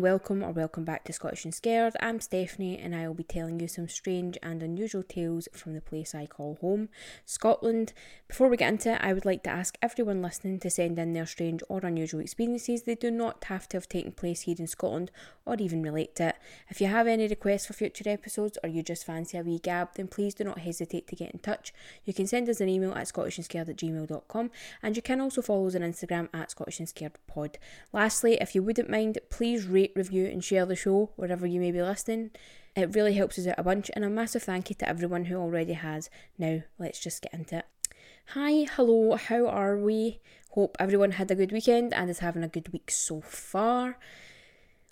welcome or welcome back to Scottish and Scared. I'm Stephanie, and I will be telling you some strange and unusual tales from the place I call home, Scotland. Before we get into it, I would like to ask everyone listening to send in their strange or unusual experiences. They do not have to have taken place here in Scotland or even relate to it. If you have any requests for future episodes or you just fancy a wee gab, then please do not hesitate to get in touch. You can send us an email at scottishandscared at gmail.com, and you can also follow us on Instagram at Scottish and Scared Pod. Lastly, if you wouldn't mind, please rate, review, and share the show wherever you may be listening. It really helps us out a bunch, and a massive thank you to everyone who already has. Now, let's just get into it. Hi, hello, how are we? Hope everyone had a good weekend and is having a good week so far.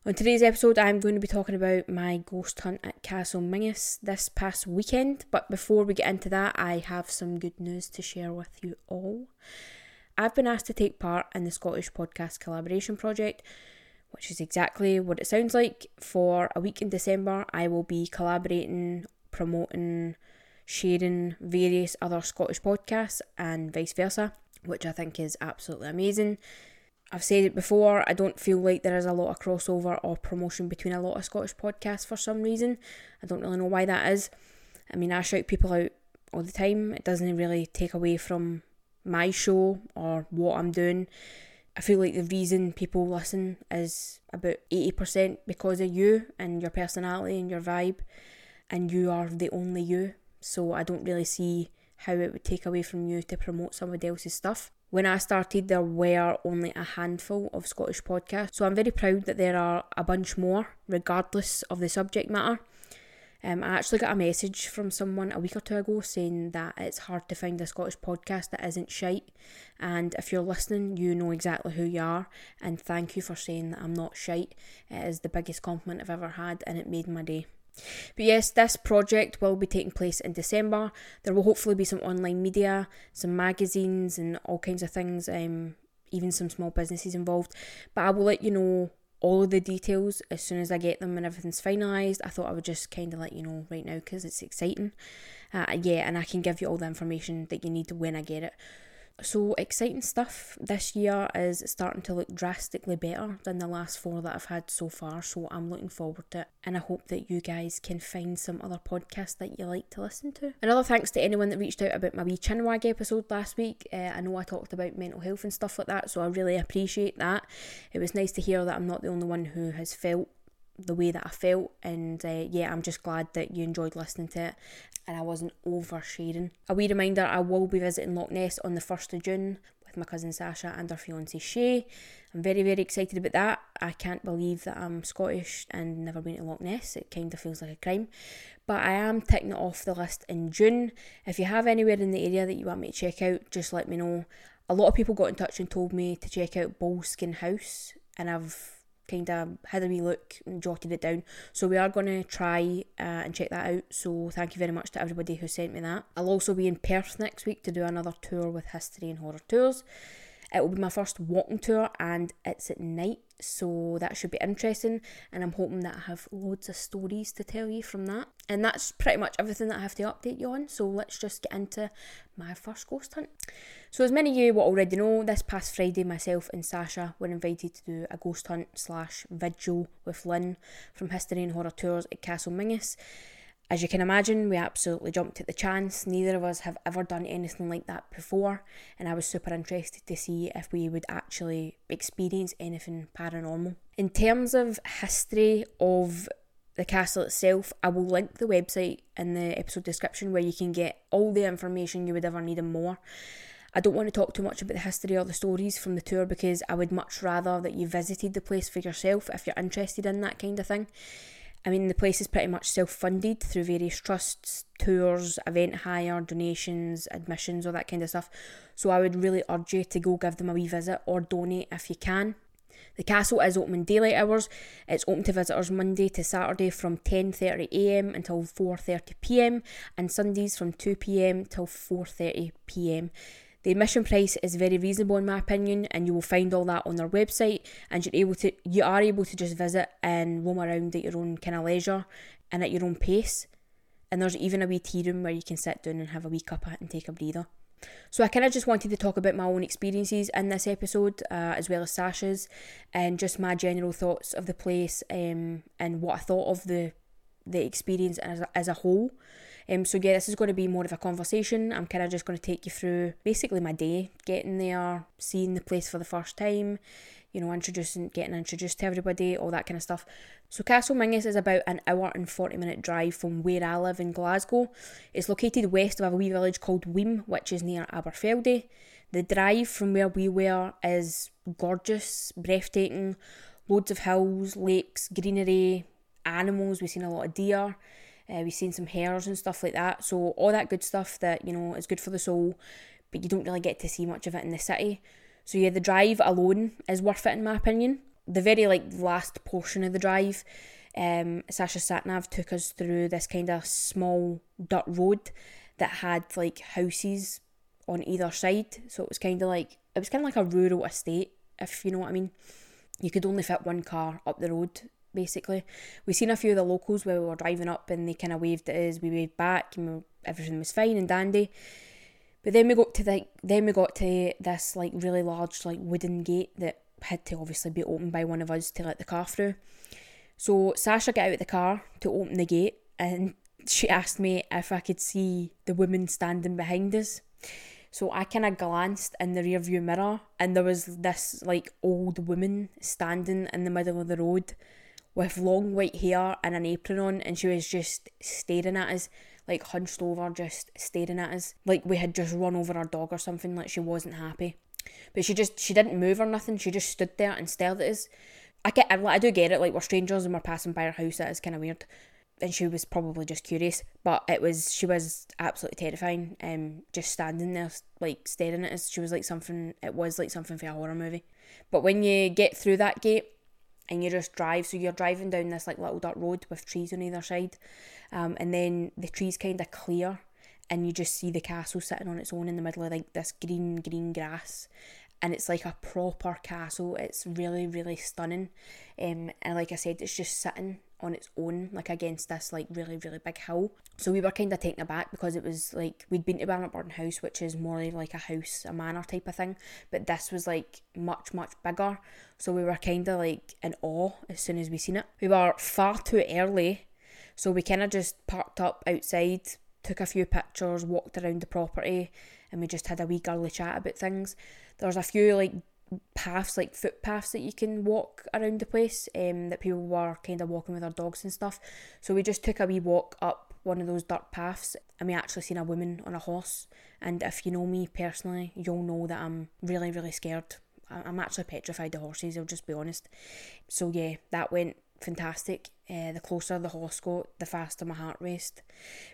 On today's episode, I'm going to be talking about my ghost hunt at Castle Menzies this past weekend. But before we get into that, I have some good news to share with you all. I've been asked to take part in the Scottish Podcast Collaboration Project, which is exactly what it sounds like. For a week in December, I will be collaborating, promoting, sharing various other Scottish podcasts and vice versa, which I think is absolutely amazing. I've said it before, I don't feel like there is a lot of crossover or promotion between a lot of Scottish podcasts for some reason. I don't really know why that is. I mean, I shout people out all the time. It doesn't really take away from my show or what I'm doing. I feel like the reason people listen is about 80% because of you and your personality and your vibe, and you are the only you. So I don't really see how it would take away from you to promote somebody else's stuff. When I started, there were only a handful of Scottish podcasts, so I'm very proud that there are a bunch more, regardless of the subject matter. Um, I actually got a message from someone a week or two ago saying that it's hard to find a Scottish podcast that isn't shite. And if you're listening, you know exactly who you are. And thank you for saying that I'm not shite. It is the biggest compliment I've ever had, and it made my day. But yes, this project will be taking place in December. There will hopefully be some online media, some magazines, and all kinds of things, um, even some small businesses involved. But I will let you know all of the details as soon as I get them and everything's finalised. I thought I would just kind of let you know right now because it's exciting. Uh, yeah, and I can give you all the information that you need when I get it. So exciting stuff. This year is starting to look drastically better than the last four that I've had so far. So I'm looking forward to it. And I hope that you guys can find some other podcasts that you like to listen to. Another thanks to anyone that reached out about my wee chinwag episode last week. Uh, I know I talked about mental health and stuff like that, so I really appreciate that. It was nice to hear that I'm not the only one who has felt the way that I felt, and uh, yeah, I'm just glad that you enjoyed listening to it and I wasn't oversharing. A wee reminder I will be visiting Loch Ness on the 1st of June with my cousin Sasha and her fiance Shay. I'm very, very excited about that. I can't believe that I'm Scottish and never been to Loch Ness. It kind of feels like a crime. But I am ticking it off the list in June. If you have anywhere in the area that you want me to check out, just let me know. A lot of people got in touch and told me to check out Boleskine House, and I've kind of had a wee look and jotted it down. So we are going to try uh, and check that out. So thank you very much to everybody who sent me that. I'll also be in Perth next week to do another tour with History and Horror Tours. It will be my first walking tour and it's at night, so that should be interesting. And I'm hoping that I have loads of stories to tell you from that. And that's pretty much everything that I have to update you on. So let's just get into my first ghost hunt. So, as many of you will already know, this past Friday, myself and Sasha were invited to do a ghost hunt slash vigil with Lynn from History and Horror Tours at Castle Menzies. As you can imagine, we absolutely jumped at the chance. Neither of us have ever done anything like that before, and I was super interested to see if we would actually experience anything paranormal. In terms of history of the castle itself, I will link the website in the episode description where you can get all the information you would ever need and more. I don't want to talk too much about the history or the stories from the tour because I would much rather that you visited the place for yourself if you're interested in that kind of thing. I mean, the place is pretty much self funded through various trusts, tours, event hire, donations, admissions, all that kind of stuff. So I would really urge you to go give them a wee visit or donate if you can. The castle is open in daylight hours. It's open to visitors Monday to Saturday from 10.30am until 4.30pm and Sundays from 2pm till 4.30pm. The admission price is very reasonable in my opinion, and you will find all that on their website. And you're able to, you are able to just visit and roam around at your own kind of leisure and at your own pace. And there's even a wee tea room where you can sit down and have a wee cuppa and take a breather. So I kind of just wanted to talk about my own experiences in this episode, uh, as well as Sasha's, and just my general thoughts of the place um, and what I thought of the the experience as as a whole. Um, so yeah, this is going to be more of a conversation. I'm kind of just going to take you through basically my day, getting there, seeing the place for the first time, you know, introducing, getting introduced to everybody, all that kind of stuff. So Castle Menzies is about an hour and 40 minute drive from where I live in Glasgow. It's located west of a wee village called Weem, which is near Aberfeldy. The drive from where we were is gorgeous, breathtaking, loads of hills, lakes, greenery, animals. We've seen a lot of deer. Uh, we've seen some hares and stuff like that. So all that good stuff that you know is good for the soul, but you don't really get to see much of it in the city. So yeah, the drive alone is worth it in my opinion. The very like last portion of the drive, um, Sasha Satnav took us through this kind of small dirt road that had like houses on either side. So it was kind of like it was kind of like a rural estate, if you know what I mean. You could only fit one car up the road basically. We seen a few of the locals where we were driving up and they kind of waved at us. We waved back and we, everything was fine and dandy. But then we got to the then we got to this like really large like wooden gate that had to obviously be opened by one of us to let the car through. So Sasha got out of the car to open the gate and she asked me if I could see the woman standing behind us. So I kind of glanced in the rear view mirror and there was this like old woman standing in the middle of the road with long white hair and an apron on, and she was just staring at us, like hunched over, just staring at us, like we had just run over our dog or something, like she wasn't happy. But she just she didn't move or nothing. She just stood there and stared at us. I get, I, I do get it. Like we're strangers and we're passing by her house. That is kind of weird. And she was probably just curious, but it was she was absolutely terrifying. Um, just standing there, like staring at us. She was like something. It was like something for a horror movie. But when you get through that gate, and you just drive. So you're driving down this like little dirt road with trees on either side, um, and then the trees kind of clear, and you just see the castle sitting on its own in the middle of like this green green grass, and it's like a proper castle. It's really really stunning, um, and like I said, it's just sitting on its own, like against this like really really big hill. So we were kind of taken aback because it was like we'd been to Bannockburn House, which is more like a house, a manor type of thing, but this was like much much bigger. So we were kind of like in awe as soon as we seen it. We were far too early, so we kind of just parked up outside, took a few pictures, walked around the property, and we just had a wee girly chat about things. There was a few like paths, like footpaths that you can walk around the place, um, that people were kind of walking with their dogs and stuff. So we just took a wee walk up one of those dirt paths and we actually seen a woman on a horse. And if you know me personally, you'll know that I'm really, really scared. I'm actually petrified of horses, I'll just be honest. So yeah, that went fantastic. Uh, the closer the horse got, the faster my heart raced.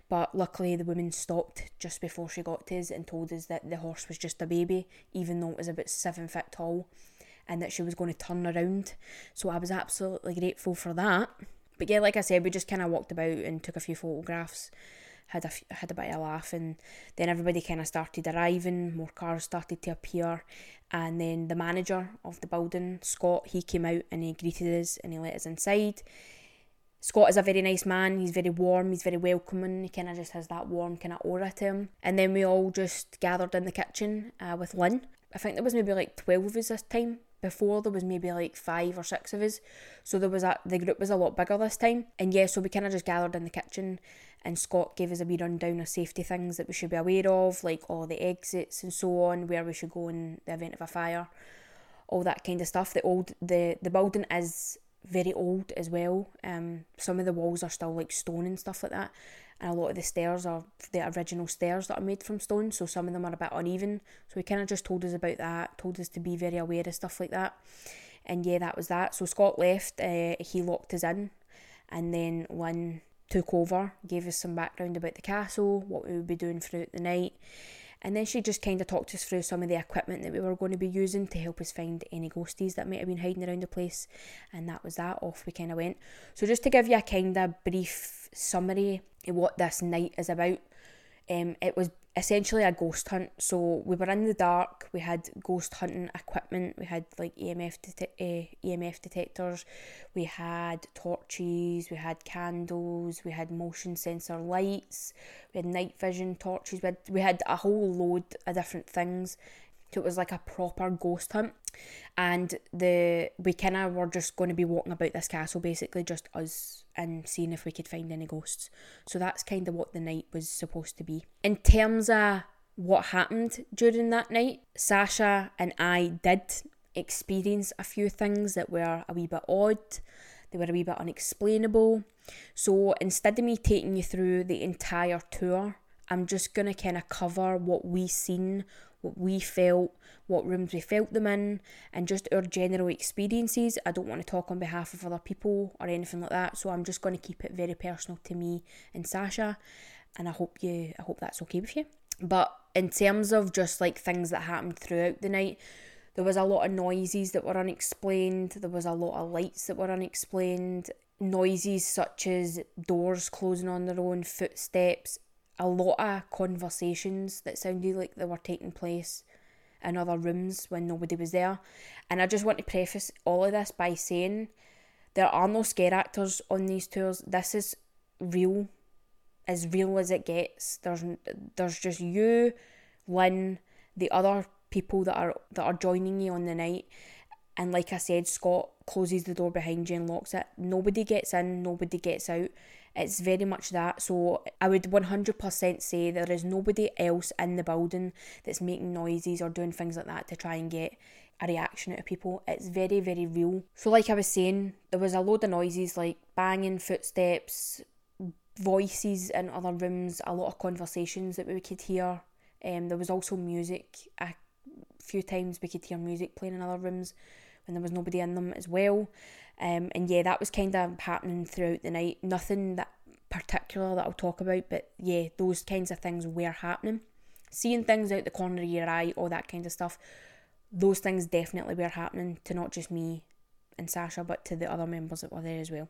But luckily, the woman stopped just before she got to us and told us that the horse was just a baby, even though it was about seven feet tall, and that she was going to turn around. So I was absolutely grateful for that. But yeah, like I said, we just kind of walked about and took a few photographs had a had a bit of a laugh, and then everybody kind of started arriving. More cars started to appear, and then the manager of the building, Scott, he came out and he greeted us and he let us inside. Scott is a very nice man. He's very warm. He's very welcoming. He kind of just has that warm kind of aura to him. And then we all just gathered in the kitchen uh, with Lynn. I think there was maybe like twelve of us this time. Before there was maybe like five or six of us, so there was a the group was a lot bigger this time. And yeah, so we kind of just gathered in the kitchen and Scott gave us a wee rundown of safety things that we should be aware of, like all the exits and so on, where we should go in the event of a fire, all that kind of stuff. The old the the building is very old as well. Um, some of the walls are still like stone and stuff like that, and a lot of the stairs are the original stairs that are made from stone. So some of them are a bit uneven. So he kind of just told us about that, told us to be very aware of stuff like that. And yeah, that was that. So Scott left. Uh, he locked us in, and then Lynn took over, gave us some background about the castle, what we would be doing throughout the night. And then she just kind of talked us through some of the equipment that we were going to be using to help us find any ghosties that might have been hiding around the place. And that was that. Off we kind of went. So, just to give you a kind of brief summary of what this night is about, um, it was essentially a ghost hunt. So we were in the dark. We had ghost hunting equipment. We had like EMF det- uh, eh, EMF detectors. We had torches. We had candles. We had motion sensor lights. We had night vision torches. We had, we had a whole load of different things. It was like a proper ghost hunt. And the we kind of were just going to be walking about this castle, basically just us and seeing if we could find any ghosts. So that's kind of what the night was supposed to be. In terms of what happened during that night, Sasha and I did experience a few things that were a wee bit odd. They were a wee bit unexplainable. So instead of me taking you through the entire tour, I'm just going to kind of cover what we seen, what we felt, what rooms we felt them in, and just our general experiences. I don't want to talk on behalf of other people or anything like that, so I'm just going to keep it very personal to me and Sasha, and I hope you, I hope that's okay with you. But in terms of just like things that happened throughout the night, there was a lot of noises that were unexplained. There was a lot of lights that were unexplained. Noises such as doors closing on their own, footsteps, a lot of conversations that sounded like they were taking place in other rooms when nobody was there. And I just want to preface all of this by saying there are no scare actors on these tours. This is real, as real as it gets. There's there's just you, Lynn, the other people that are that are joining you on the night, and like I said, Scott closes the door behind you and locks it. Nobody gets in, nobody gets out. It's very much that. So I would 100% say there is nobody else in the building that's making noises or doing things like that to try and get a reaction out of people. It's very, very real. So, like I was saying, there was a load of noises like banging footsteps, voices in other rooms, a lot of conversations that we could hear. Um, there was also music. A few times we could hear music playing in other rooms when there was nobody in them as well. Um, and yeah, that was kind of happening throughout the night. Nothing that particular that I'll talk about, but yeah, those kinds of things were happening. Seeing things out the corner of your eye, all that kind of stuff, those things definitely were happening to not just me and Sasha, but to the other members that were there as well.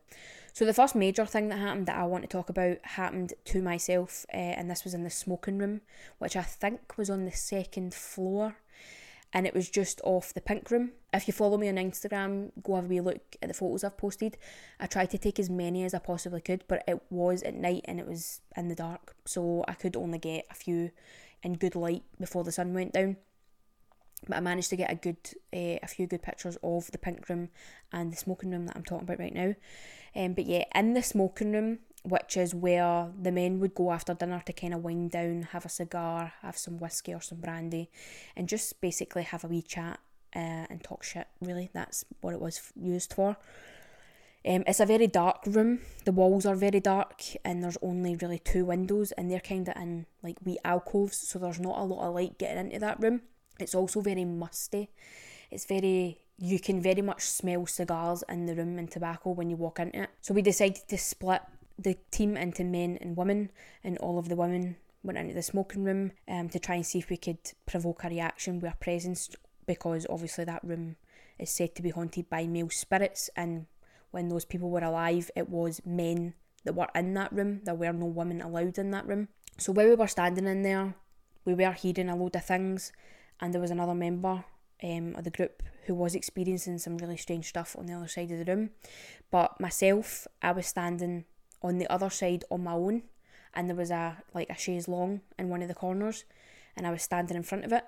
So the first major thing that happened that I want to talk about happened to myself, uh, and this was in the smoking room, which I think was on the second floor and it was just off the pink room. If you follow me on Instagram, go have a wee look at the photos I've posted. I tried to take as many as I possibly could, but it was at night and it was in the dark, so I could only get a few in good light before the sun went down. But I managed to get a good, uh, a few good pictures of the pink room and the smoking room that I'm talking about right now. Um, but yeah, in the smoking room, which is where the men would go after dinner to kind of wind down, have a cigar, have some whiskey or some brandy, and just basically have a wee chat uh, and talk shit. Really, that's what it was used for. Um, it's a very dark room. The walls are very dark, and there's only really two windows, and they're kind of in like wee alcoves, so there's not a lot of light getting into that room. It's also very musty. It's very you can very much smell cigars in the room and tobacco when you walk into it. So we decided to split the team into men and women, and all of the women went into the smoking room um, to try and see if we could provoke a reaction with our presence, because obviously that room is said to be haunted by male spirits, and when those people were alive, it was men that were in that room. There were no women allowed in that room. So while we were standing in there, we were hearing a load of things, and there was another member um, of the group who was experiencing some really strange stuff on the other side of the room. But myself, I was standing on the other side on my own and there was a like a chaise longue in one of the corners and I was standing in front of it.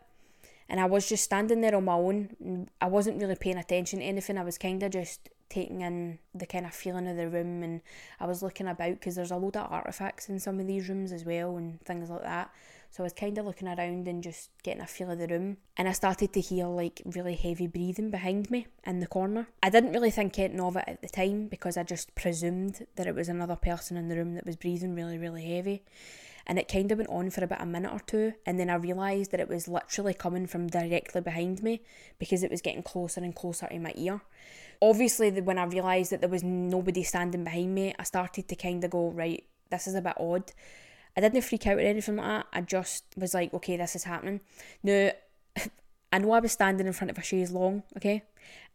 And I was just standing there on my own. I wasn't really paying attention to anything. I was kind of just taking in the kind of feeling of the room and I was looking about because there's a load of artifacts in some of these rooms as well and things like that so I was kind of looking around and just getting a feel of the room. And I started to hear like really heavy breathing behind me in the corner. I didn't really think anything of it at the time because I just presumed that it was another person in the room that was breathing really, really heavy. And it kind of went on for about a minute or two. And then I realised that it was literally coming from directly behind me because it was getting closer and closer to my ear. Obviously, when I realised that there was nobody standing behind me, I started to kind of go, right, this is a bit odd. I didn't freak out or anything like that. I just was like, okay, this is happening. Now, I know I was standing in front of a chaise longue, okay,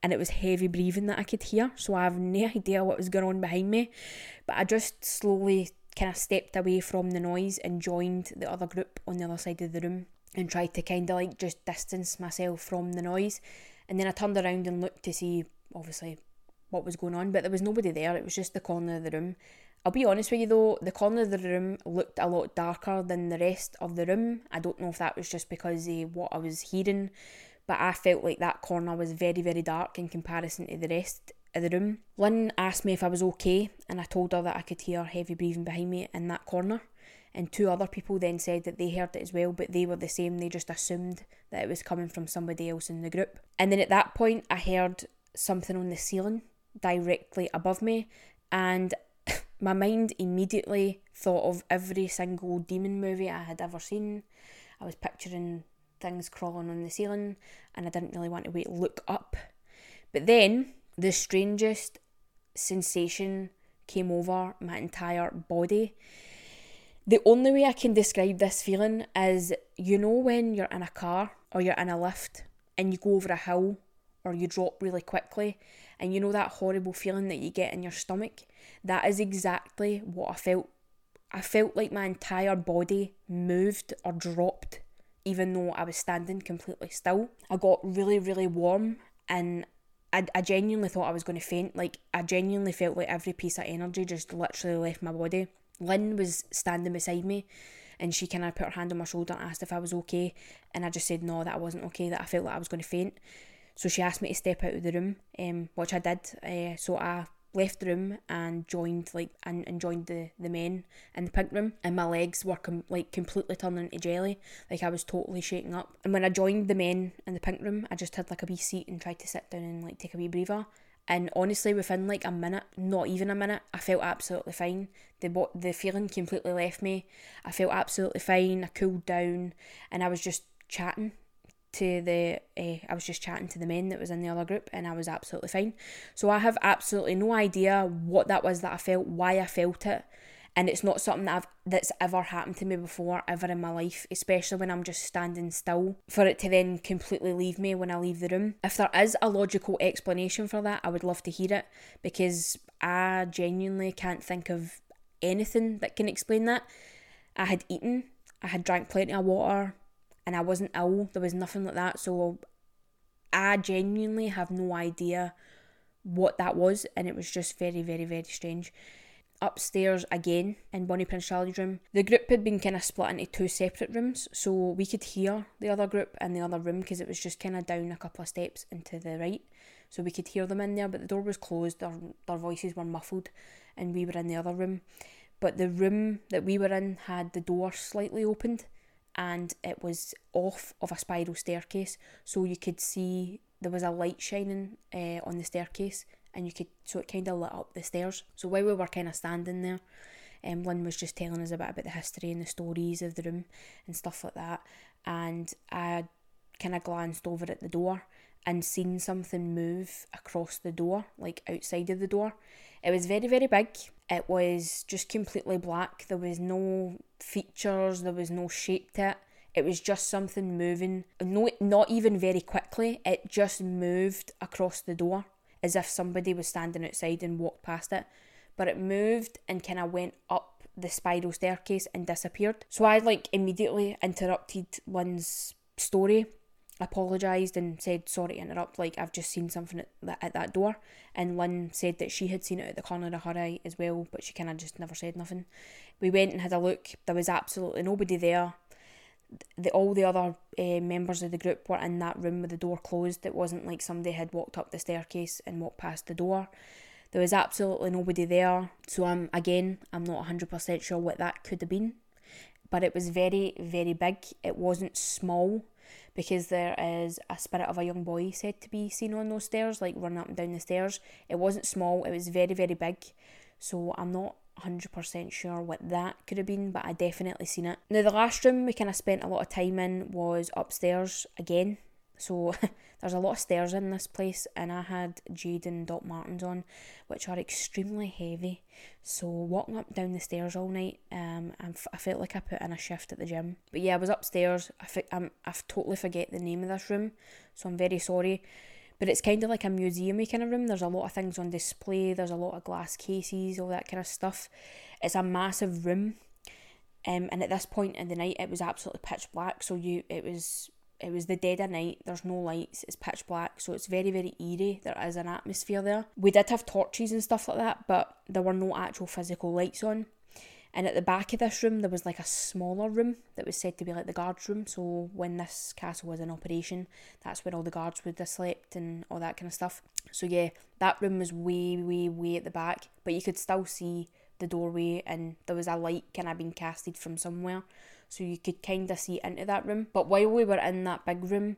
and it was heavy breathing that I could hear, so I have no idea what was going on behind me. But I just slowly kind of stepped away from the noise and joined the other group on the other side of the room and tried to kind of like just distance myself from the noise. And then I turned around and looked to see, obviously, what was going on, but there was nobody there. It was just the corner of the room. I'll be honest with you though, the corner of the room looked a lot darker than the rest of the room. I don't know if that was just because of what I was hearing, but I felt like that corner was very, very dark in comparison to the rest of the room. Lynn asked me if I was okay, and I told her that I could hear heavy breathing behind me in that corner. And two other people then said that they heard it as well, but they were the same. They just assumed that it was coming from somebody else in the group. And then at that point, I heard something on the ceiling directly above me, and my mind immediately thought of every single demon movie I had ever seen. I was picturing things crawling on the ceiling, and I didn't really want to wait look up. But then the strangest sensation came over my entire body. The only way I can describe this feeling is you know when you're in a car or you're in a lift and you go over a hill or you drop really quickly and you know that horrible feeling that you get in your stomach? That is exactly what I felt. I felt like my entire body moved or dropped even though I was standing completely still. I got really, really warm and I, I genuinely thought I was going to faint. Like, I genuinely felt like every piece of energy just literally left my body. Lynn was standing beside me and she kind of put her hand on my shoulder and asked if I was okay. And I just said no, that I wasn't okay, that I felt like I was going to faint. So she asked me to step out of the room, um, which I did. Uh, so I left the room and joined like and, and joined the, the men in the pink room and my legs were com- like completely turning into jelly. Like I was totally shaking up. And when I joined the men in the pink room I just had like a wee seat and tried to sit down and like take a wee breather. And honestly within like a minute not even a minute I felt absolutely fine. The what the feeling completely left me. I felt absolutely fine. I cooled down and I was just chatting to the uh, I was just chatting to the men that was in the other group and I was absolutely fine. So I have absolutely no idea what that was that I felt, why I felt it. And it's not something that I've, that's ever happened to me before, ever in my life, especially when I'm just standing still. For it to then completely leave me when I leave the room. If there is a logical explanation for that, I would love to hear it because I genuinely can't think of anything that can explain that. I had eaten, I had drank plenty of water, and I wasn't ill. There was nothing like that. So I genuinely have no idea what that was, and it was just very, very, very strange. Upstairs again in Bonnie Prince Charlie's room, the group had been kind of split into two separate rooms, so we could hear the other group in the other room because it was just kind of down a couple of steps into the right, so we could hear them in there. But the door was closed, their their voices were muffled, and we were in the other room. But the room that we were in had the door slightly opened, and it was off of a spiral staircase, so you could see there was a light shining uh, on the staircase, and you could so it kind of lit up the stairs. So while we were kind of standing there, um, Lynn was just telling us a bit about the history and the stories of the room and stuff like that, and I kind of glanced over at the door and seen something move across the door, like outside of the door. It was very, very big. It was just completely black. There was no features, there was no shape to it. It was just something moving, no, not even very quickly. It just moved across the door as if somebody was standing outside and walked past it. But it moved and kind of went up the spiral staircase and disappeared. So I like immediately interrupted Lynn's story apologised and said sorry to interrupt like I've just seen something at that, at that door. And Lynn said that she had seen it at the corner of her eye as well but she kind of just never said nothing. We went and had a look. There was absolutely nobody there. The, all the other uh, members of the group were in that room with the door closed. It wasn't like somebody had walked up the staircase and walked past the door. There was absolutely nobody there. So I'm again I'm not 100% sure what that could have been but it was very very big. It wasn't small because there is a spirit of a young boy said to be seen on those stairs, like running up and down the stairs. It wasn't small, it was very, very big. So I'm not 100% sure what that could have been, but I definitely seen it. Now, the last room we kind of spent a lot of time in was upstairs again. So there's a lot of stairs in this place, and I had Jadon Doc Martens on, which are extremely heavy. So walking up down the stairs all night, um, I felt like I put in a shift at the gym. But yeah, I was upstairs. I I'm, I totally forget the name of this room, so I'm very sorry. but it's kind of like a museumy kind of room. There's a lot of things on display. There's a lot of glass cases, all that kind of stuff. It's a massive room, um, and at this point in the night, it was absolutely pitch black. So you, it was it was the dead of night. There's no lights. It's pitch black, so it's very very eerie. There is an atmosphere there. We did have torches and stuff like that, but there were no actual physical lights on. And at the back of this room, there was like a smaller room that was said to be like the guards' room. So when this castle was in operation, that's where all the guards would have slept and all that kind of stuff. So yeah, that room was way, way, way at the back, but you could still see the doorway and there was a light kind of being casted from somewhere. So you could kind of see into that room. But while we were in that big room,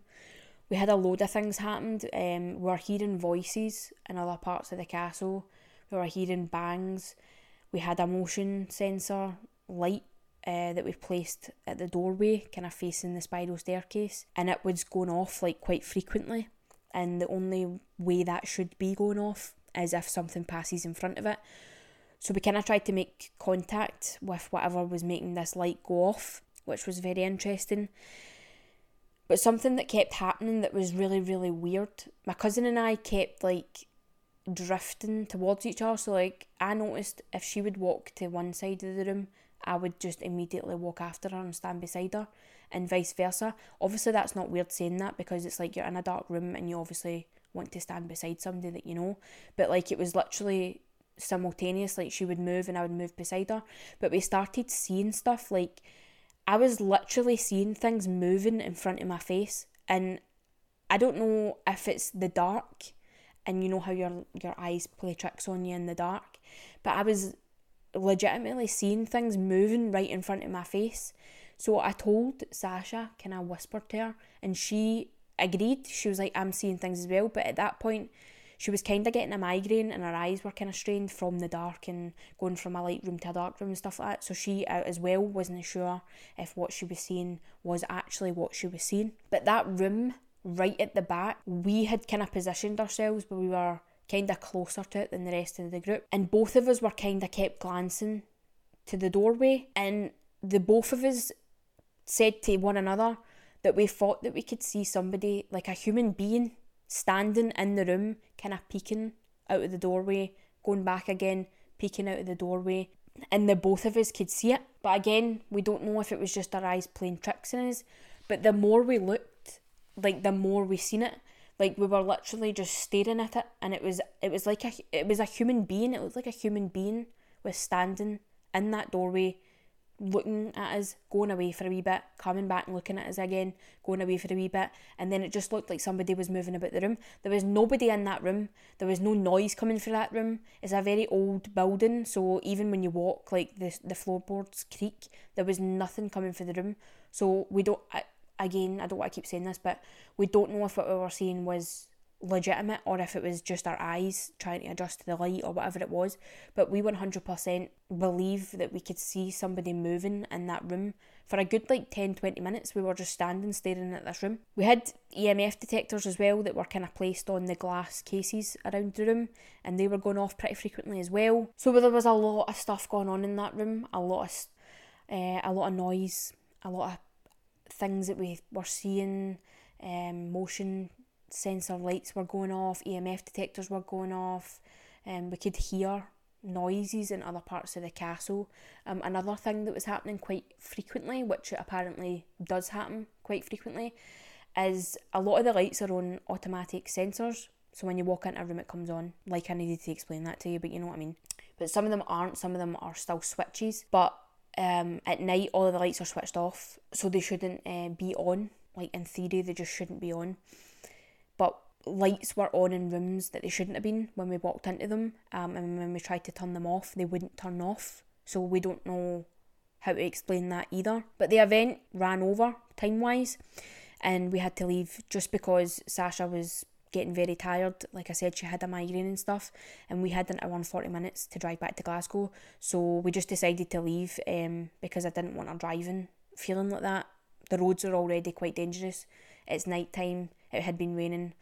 we had a load of things happened. Um, we were hearing voices in other parts of the castle. We were hearing bangs we had a motion sensor light uh, that we placed at the doorway, kind of facing the spiral staircase, and it was going off like quite frequently. And the only way that should be going off is if something passes in front of it. So we kind of tried to make contact with whatever was making this light go off, which was very interesting. But something that kept happening that was really, really weird. My cousin and I kept like drifting towards each other. So like I noticed if she would walk to one side of the room, I would just immediately walk after her and stand beside her, and vice versa. Obviously, that's not weird saying that because it's like you're in a dark room and you obviously want to stand beside somebody that you know. But like it was literally simultaneous. Like she would move and I would move beside her. But we started seeing stuff like I was literally seeing things moving in front of my face, and I don't know if it's the dark and you know how your your eyes play tricks on you in the dark. But I was legitimately seeing things moving right in front of my face. So I told Sasha, can I whisper to her, and she agreed. She was like, I'm seeing things as well. But at that point, she was kind of getting a migraine and her eyes were kind of strained from the dark and going from a light room to a dark room and stuff like that. So she, uh, as well, wasn't sure if what she was seeing was actually what she was seeing. But that room right at the back, we had kind of positioned ourselves where we were kind of closer to it than the rest of the group. And both of us were kind of kept glancing to the doorway. And the both of us said to one another that we thought that we could see somebody, like a human being, standing in the room, kind of peeking out of the doorway, going back again, peeking out of the doorway. And the both of us could see it. But again, we don't know if it was just our eyes playing tricks on us. But the more we looked, like the more we seen it like we were literally just staring at it and it was it was like a it was a human being it looked like a human being was standing in that doorway looking at us going away for a wee bit coming back and looking at us again going away for a wee bit and then it just looked like somebody was moving about the room. There was nobody in that room. There was no noise coming from that room. It's a very old building so even when you walk like the the floorboards creak. There was nothing coming from the room. So we don't I, again, I don't want to keep saying this, but we don't know if what we were seeing was legitimate or if it was just our eyes trying to adjust to the light or whatever it was. But we 100% believe that we could see somebody moving in that room. For a good like 10 20 minutes, we were just standing staring at this room. We had EMF detectors as well that were kind of placed on the glass cases around the room and they were going off pretty frequently as well. So there was a lot of stuff going on in that room, a lot of, uh, a lot of noise, a lot of things that we were seeing, um, motion sensor lights were going off, EMF detectors were going off, and um, we could hear noises in other parts of the castle. Um, another thing that was happening quite frequently, which apparently does happen quite frequently, is a lot of the lights are on automatic sensors. So when you walk into a room, it comes on. Like I needed to explain that to you, but you know what I mean. But some of them aren't. Some of them are still switches. But um, at night, all of the lights are switched off, so they shouldn't uh, be on. Like in theory, they just shouldn't be on. Lights were on in rooms that they shouldn't have been when we walked into them, um, and when we tried to turn them off, they wouldn't turn off. So we don't know how to explain that either. But the event ran over time wise, and we had to leave just because Sasha was getting very tired. Like I said, she had a migraine and stuff, and we had an hour and 40 minutes to drive back to Glasgow. So we just decided to leave um, because I didn't want her driving feeling like that. The roads are already quite dangerous. It's night time, it had been raining,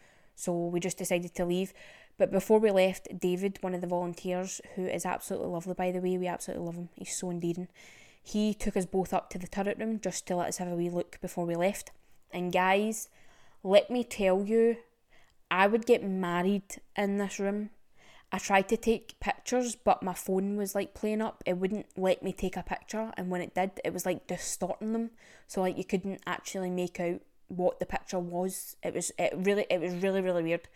so we just decided to leave. But before we left, David, one of the volunteers, who is absolutely lovely by the way, we absolutely love him, he's so endearing. He took us both up to the turret room just to let us have a wee look before we left. And guys, let me tell you I would get married in this room. I tried to take pictures, but my phone was like playing up. It wouldn't let me take a picture, and when it did, it was like distorting them. So like you couldn't actually make out what the picture was. It was it really it was really really weird.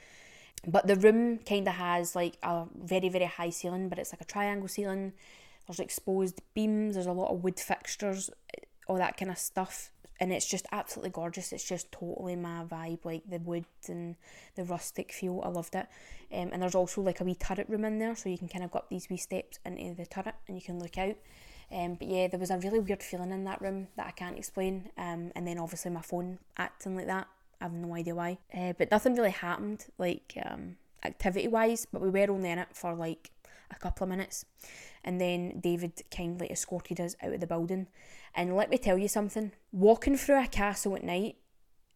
But the room kind of has like a very very high ceiling, but it's like a triangle ceiling. There's exposed beams. There's a lot of wood fixtures, all that kind of stuff and it's just absolutely gorgeous. It's just totally my vibe, like the wood and the rustic feel. I loved it. Um, and there's also like a wee turret room in there, so you can kind of go up these wee steps into the turret and you can look out. Um, but yeah, there was a really weird feeling in that room that I can't explain. Um, and then obviously my phone acting like that. I have no idea why. Uh, but nothing really happened, like um, activity wise. But we were only in it for like a couple of minutes. And then David kindly escorted us out of the building. And let me tell you something walking through a castle at night,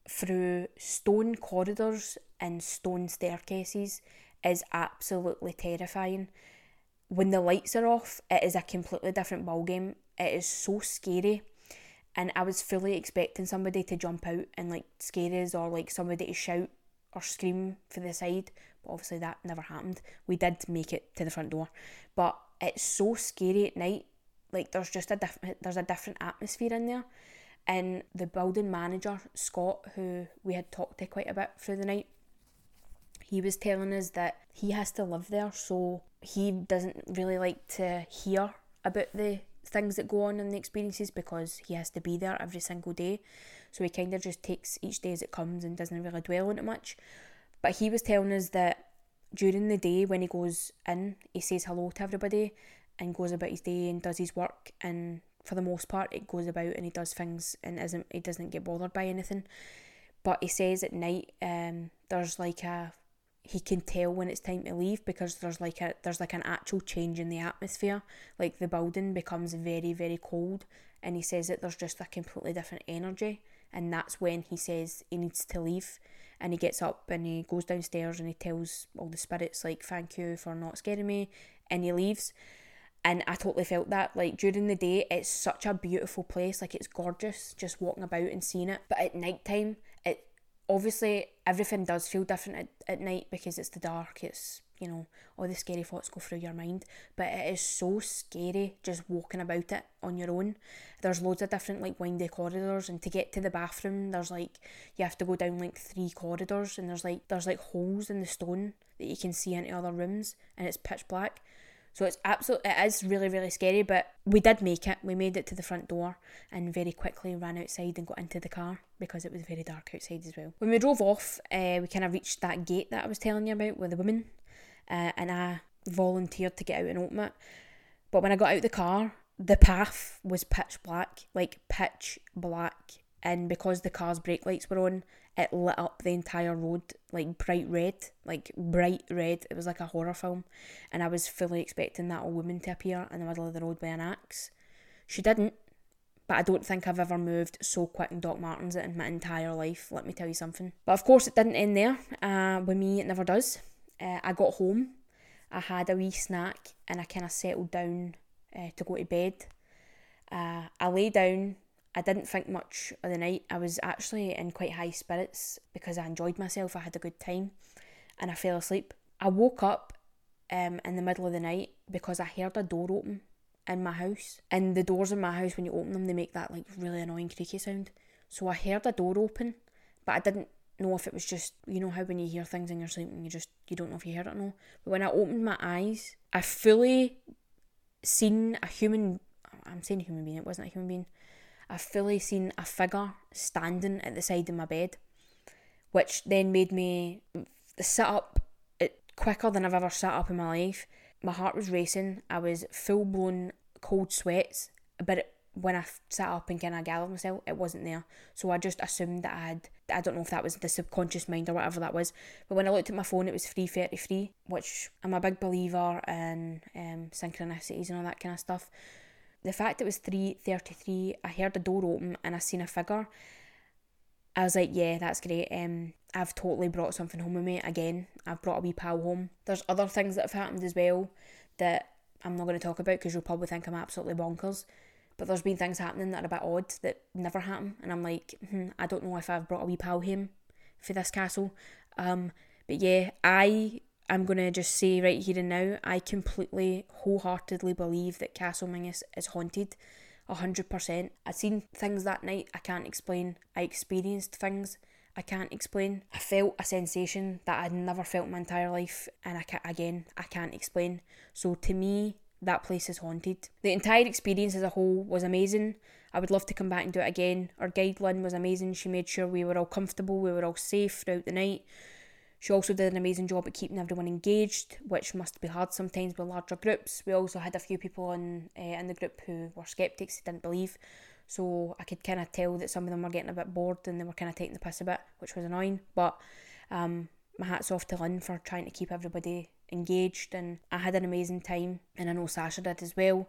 through stone corridors and stone staircases, is absolutely terrifying. When the lights are off, it is a completely different ballgame. It is so scary. And I was fully expecting somebody to jump out and like scare us or like somebody to shout or scream for the side, but obviously that never happened. We did make it to the front door, but it's so scary at night like there's just a different there's a different atmosphere in there and the building manager Scott who we had talked to quite a bit through the night he was telling us that he has to live there so he doesn't really like to hear about the things that go on in the experiences because he has to be there every single day. So he kind of just takes each day as it comes and doesn't really dwell on it much. But he was telling us that during the day when he goes in he says hello to everybody and goes about his day and does his work. And for the most part it goes about and he does things and isn't he doesn't get bothered by anything. But he says at night um there's like a he can tell when it's time to leave because there's like a there's like an actual change in the atmosphere like the building becomes very very cold and he says that there's just a completely different energy and that's when he says he needs to leave and he gets up and he goes downstairs and he tells all the spirits like thank you for not scaring me and he leaves and I totally felt that. Like during the day, it's such a beautiful place. Like it's gorgeous just walking about and seeing it. But at night time, obviously everything does feel different at, at night because it's the dark. It's you know all the scary thoughts go through your mind. But it is so scary just walking about it on your own. There's loads of different like windy corridors, and to get to the bathroom, there's like you have to go down like three corridors, and there's like there's like holes in the stone that you can see into other rooms, and it's pitch black so it's absolutely, it is really, really scary, but we did make it. We made it to the front door and very quickly ran outside and got into the car because it was very dark outside as well. When we drove off, uh, we kind of reached that gate that I was telling you about with the woman, uh, and I volunteered to get out and open it. But when I got out the car, the path was pitch black, like pitch black. And because the car's brake lights were on, it lit up the entire road like bright red, like bright red. It was like a horror film, and I was fully expecting that old woman to appear in the middle of the road with an axe. She didn't, but I don't think I've ever moved so quick in Doc Martens in my entire life. Let me tell you something. But of course, it didn't end there. Uh, with me, it never does. Uh, I got home, I had a wee snack, and I kind of settled down uh, to go to bed. Uh, I lay down I didn't think much of the night. I was actually in quite high spirits because I enjoyed myself. I had a good time and I fell asleep. I woke up um, in the middle of the night because I heard a door open in my house. And the doors in my house, when you open them, they make that like really annoying creaky sound. So I heard a door open, but I didn't know if it was just you know how when you hear things in your sleep and you just you don't know if you heard it or not. But when I opened my eyes, I fully seen a human. I'm saying human being. It wasn't a human being. I fully seen a figure standing at the side of my bed, which then made me sit up quicker than I've ever sat up in my life. My heart was racing. I was full blown cold sweats, but it, when I sat up and kind of gathered myself, it wasn't there. So I just assumed that I had. I don't know if that was the subconscious mind or whatever that was. But when I looked at my phone, it was three thirty three, which I'm a big believer in um, synchronicities and all that kind of stuff the fact it was 3.33 i heard the door open and i seen a figure. I was like yeah that's great. Um i've totally brought something home with me again. I've brought a wee pal home. There's other things that have happened as well that i'm not going to talk about because you'll probably think i'm absolutely bonkers. But there's been things happening that are a bit odd that never happen and i'm like hmm, i don't know if i've brought a wee pal home for this castle. Um But yeah, I I'm gonna just say right here and now, I completely wholeheartedly believe that Castle Menzies is haunted. 100%. I've seen things that night I can't explain. I experienced things I can't explain. I felt a sensation that I'd never felt in my entire life, and I can't, again, I can't explain. So to me, that place is haunted. The entire experience as a whole was amazing. I would love to come back and do it again. Our guide Lynn was amazing. She made sure we were all comfortable, we were all safe throughout the night. She also did an amazing job at keeping everyone engaged, which must be hard sometimes with larger groups. We also had a few people in uh, in the group who were skeptics, didn't believe. So I could kind of tell that some of them were getting a bit bored and they were kind of taking the piss a bit, which was annoying. But um, my hat's off to Lynn for trying to keep everybody engaged, and I had an amazing time, and I know Sasha did as well.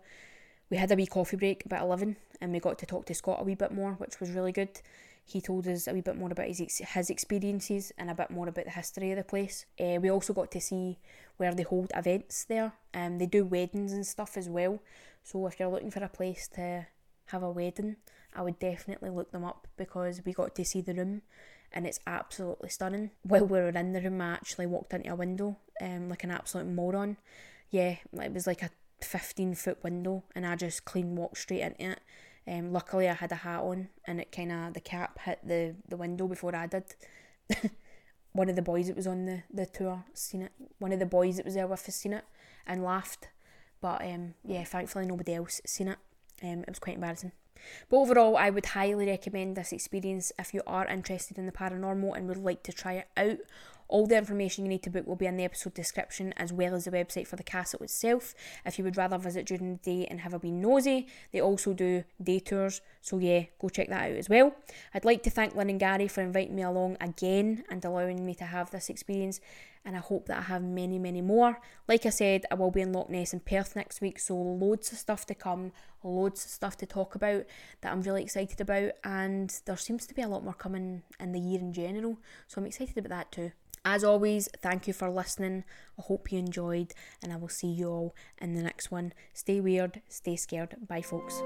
We had a wee coffee break about 11 and we got to talk to Scott a wee bit more, which was really good. He told us a wee bit more about his, his experiences and a bit more about the history of the place. Uh, we also got to see where they hold events there. Um, they do weddings and stuff as well. So if you're looking for a place to have a wedding, I would definitely look them up because we got to see the room and it's absolutely stunning. While we were in the room, I actually walked into a window um, like an absolute moron. Yeah, it was like a 15 foot window and I just clean walked straight into it. Um, luckily, I had a hat on and it kind of, the cap hit the, the window before I did. One of the boys that was on the, the tour seen it. One of the boys that was there with us seen it and laughed. But um, yeah, thankfully nobody else seen it. Um, it was quite embarrassing. But overall, I would highly recommend this experience if you are interested in the paranormal and would like to try it out all the information you need to book will be in the episode description as well as the website for the castle itself. If you would rather visit during the day and have a wee nosy, they also do day tours. So yeah, go check that out as well. I'd like to thank Lynn and Gary for inviting me along again and allowing me to have this experience and I hope that I have many, many more. Like I said, I will be in Loch Ness and Perth next week, so loads of stuff to come, loads of stuff to talk about that I'm really excited about, and there seems to be a lot more coming in the year in general, so I'm excited about that too. As always, thank you for listening. I hope you enjoyed, and I will see you all in the next one. Stay weird, stay scared. Bye, folks.